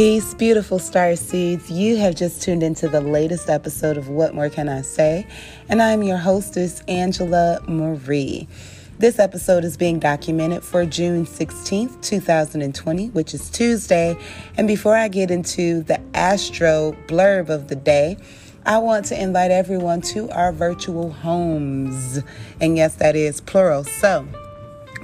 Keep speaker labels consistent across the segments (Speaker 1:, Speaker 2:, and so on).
Speaker 1: Peace, beautiful star seeds. You have just tuned into the latest episode of What More Can I Say? And I'm your hostess, Angela Marie. This episode is being documented for June 16th, 2020, which is Tuesday. And before I get into the astro blurb of the day, I want to invite everyone to our virtual homes. And yes, that is plural. So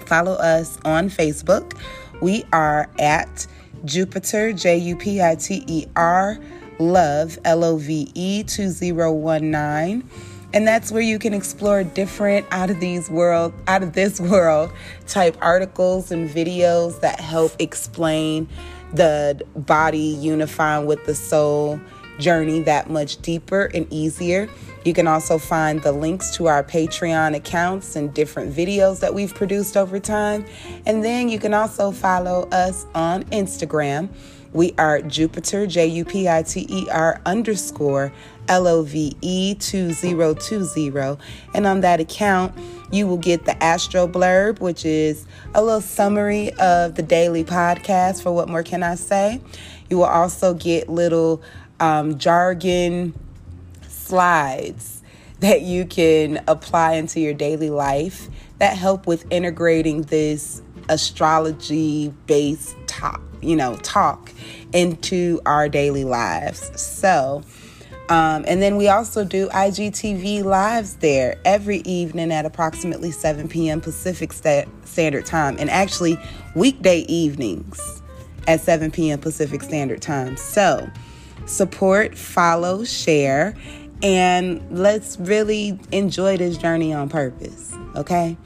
Speaker 1: follow us on Facebook. We are at Jupiter, J U P I T E R, Love, L O V E 2019. And that's where you can explore different out of these world, out of this world type articles and videos that help explain the body unifying with the soul journey that much deeper and easier. You can also find the links to our Patreon accounts and different videos that we've produced over time. And then you can also follow us on Instagram. We are Jupiter, J U P I T E R underscore L O V E 2020. And on that account, you will get the Astro Blurb, which is a little summary of the daily podcast for What More Can I Say. You will also get little um, jargon slides that you can apply into your daily life that help with integrating this astrology based talk, you know, talk into our daily lives. So, um, and then we also do IGTV lives there every evening at approximately 7 p.m. Pacific Standard Time, and actually weekday evenings at 7 p.m. Pacific Standard Time. So, support, follow, share, and let's really enjoy this journey on purpose, okay?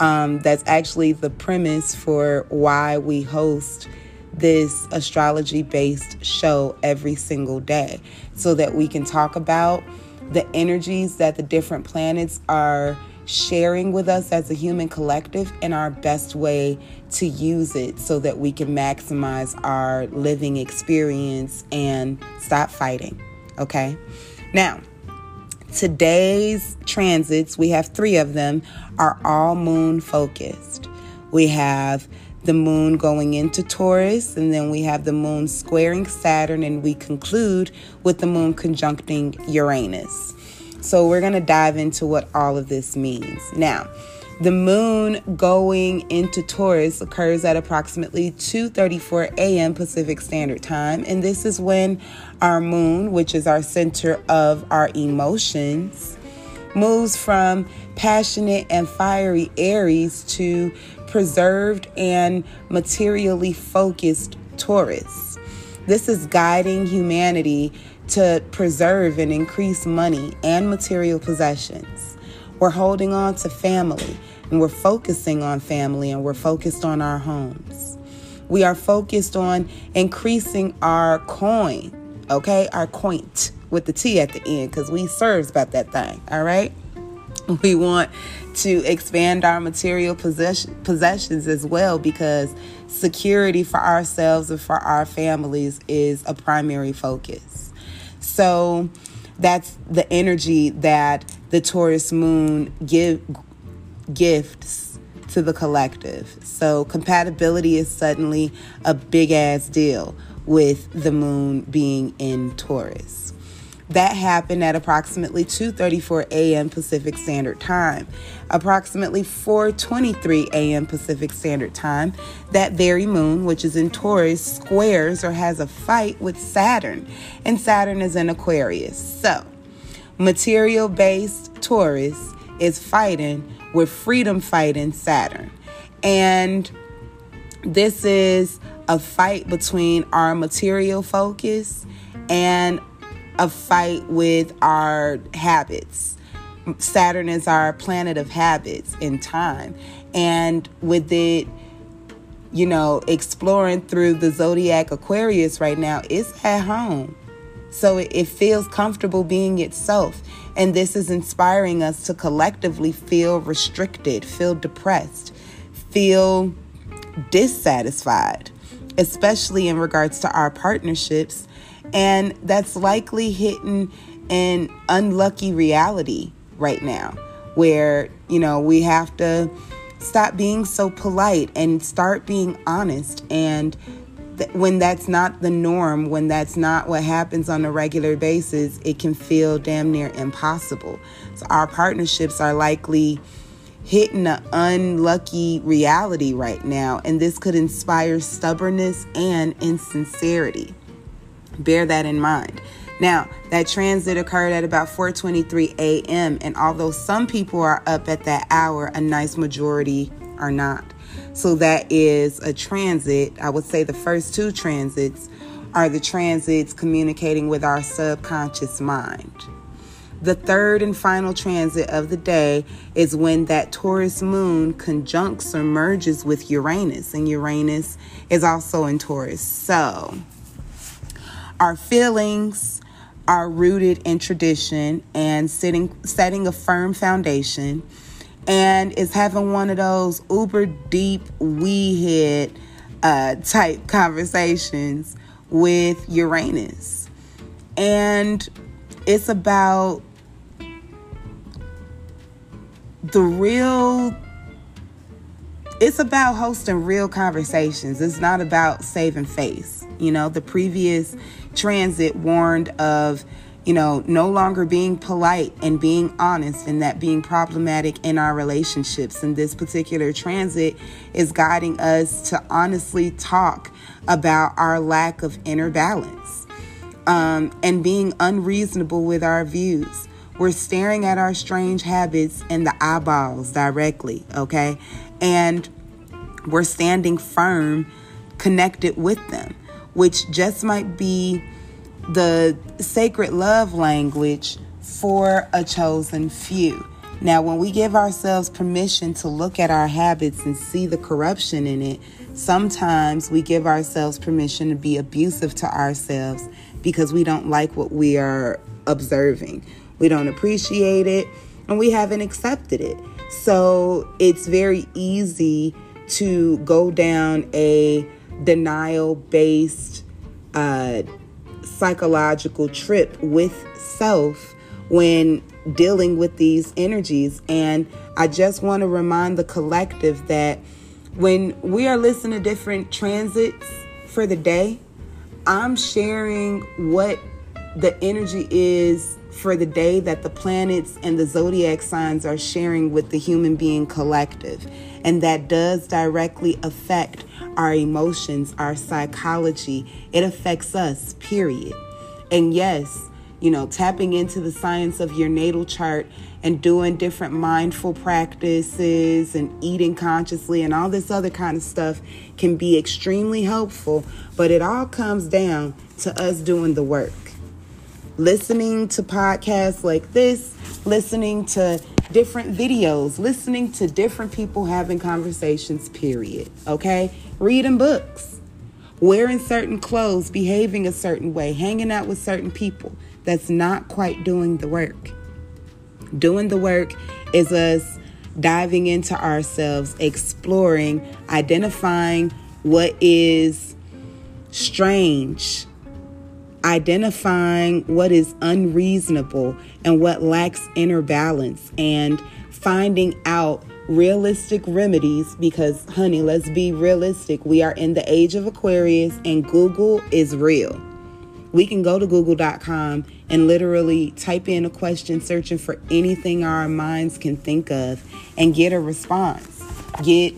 Speaker 1: Um, that's actually the premise for why we host this astrology based show every single day so that we can talk about the energies that the different planets are sharing with us as a human collective and our best way to use it so that we can maximize our living experience and stop fighting. Okay? Now, today's transits, we have three of them, are all moon focused. We have the moon going into Taurus, and then we have the moon squaring Saturn, and we conclude with the moon conjuncting Uranus. So, we're going to dive into what all of this means. Now, the moon going into Taurus occurs at approximately 2:34 a.m. Pacific Standard Time, and this is when our moon, which is our center of our emotions, moves from passionate and fiery Aries to preserved and materially focused Taurus. This is guiding humanity to preserve and increase money and material possessions. We're holding on to family and we're focusing on family and we're focused on our homes. We are focused on increasing our coin, okay? Our coint with the T at the end because we serves about that thing, all right? We want to expand our material possession, possessions as well because security for ourselves and for our families is a primary focus. So that's the energy that the Taurus moon give gifts to the collective. So compatibility is suddenly a big ass deal with the moon being in Taurus. That happened at approximately 2:34 a.m. Pacific Standard Time. Approximately 4:23 a.m. Pacific Standard Time, that very moon, which is in Taurus, squares or has a fight with Saturn, and Saturn is in Aquarius. So, material-based Taurus is fighting with freedom fighting Saturn. And this is a fight between our material focus and a fight with our habits. Saturn is our planet of habits in time. And with it, you know, exploring through the zodiac Aquarius right now, it's at home. So it, feels comfortable being itself. And this is inspiring us to collectively feel restricted, feel depressed, feel dissatisfied, especially in regards to our partnerships. And that's likely hitting an unlucky reality right now where, you know, we have to stop being so polite and start being honest and th- when that's not the norm, when that's not what happens on a regular basis, it can feel damn near impossible. So our partnerships are likely hitting an unlucky reality right now, and this could inspire stubbornness and insincerity. Bear that in mind. Now, that transit occurred at about 4:23 a.m., and although some people are up at that hour, a nice majority are not. So that is a transit. I would say the first two transits are the transits communicating with our subconscious mind. The third and final transit of the day is when that Taurus moon conjuncts or merges with Uranus, and Uranus is also in Taurus. So, our feelings are rooted in tradition and sitting, setting a firm foundation and is having one of those uber deep we head uh, type conversations with Uranus. And it's about the real it's about hosting real conversations. It's not about saving face. You know, the previous transit warned of you know, no longer being polite and being honest and that being problematic in our relationships. And this particular transit is guiding us to honestly talk about our lack of inner balance um, and being unreasonable with our views. We're staring at our strange habits in the eyeballs directly, okay? And we're standing firm, connected with them, which just might be the sacred love language for a chosen few. Now, when we give ourselves permission to look at our habits and see the corruption in it, sometimes we give ourselves permission to be abusive to ourselves because we don't like what we are observing. We don't appreciate it and we haven't accepted it. So it's very easy to go down a denial based uh, psychological trip with self when dealing with these energies. And I just want to remind the collective that when we are listening to different transits for the day, I'm sharing what the energy is for the day that the planets and the zodiac signs are sharing with the human being collective. And that does directly affect our emotions, our psychology. It affects us, period. And yes, you know, tapping into the science of your natal chart and doing different mindful practices and eating consciously and all this other kind of stuff can be extremely helpful. But it all comes down to us doing the work. Listening to podcasts like this, listening to different videos, listening to different people having conversations, period. Okay? Reading books, wearing certain clothes, behaving a certain way, hanging out with certain people. That's not quite doing the work. Doing the work is us diving into ourselves, exploring, identifying what is strange, identifying what is unreasonable and what lacks inner balance, and finding out realistic remedies because, honey, let's be realistic. We are in the age of Aquarius and Google is real. We can go to google.com and literally type in a question searching for anything our minds can think of and get a response, get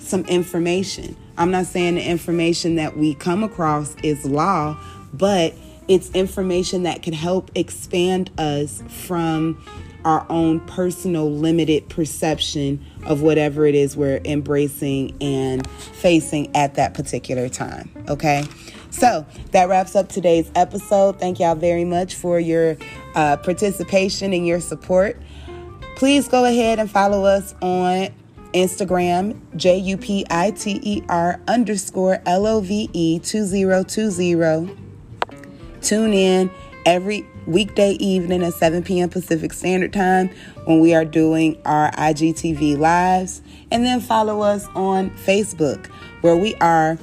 Speaker 1: some information. I'm not saying the information that we come across is law, but it's information that can help expand us from our own personal limited perception of whatever it is we're embracing and facing at that particular time. Okay. So that wraps up today's episode. Thank y'all very much for your uh, participation and your support. Please go ahead and follow us on Instagram, J U P I T E R underscore L O V E 2020. Tune in every weekday evening at 7 p.m. Pacific Standard Time when we are doing our IGTV lives. And then follow us on Facebook where we are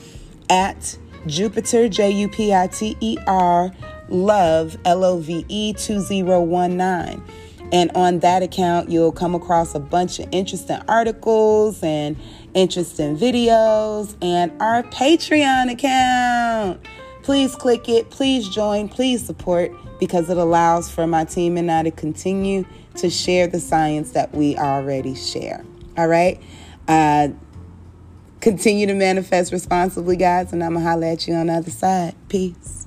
Speaker 1: at Jupiter, J U P I T E R, Love, L O V E 2019. And on that account, you'll come across a bunch of interesting articles and interesting videos and our Patreon account. Please click it, please join, please support because it allows for my team and I to continue to share the science that we already share. All right? Uh, continue to manifest responsibly, guys, and I'm going to holler at you on the other side. Peace.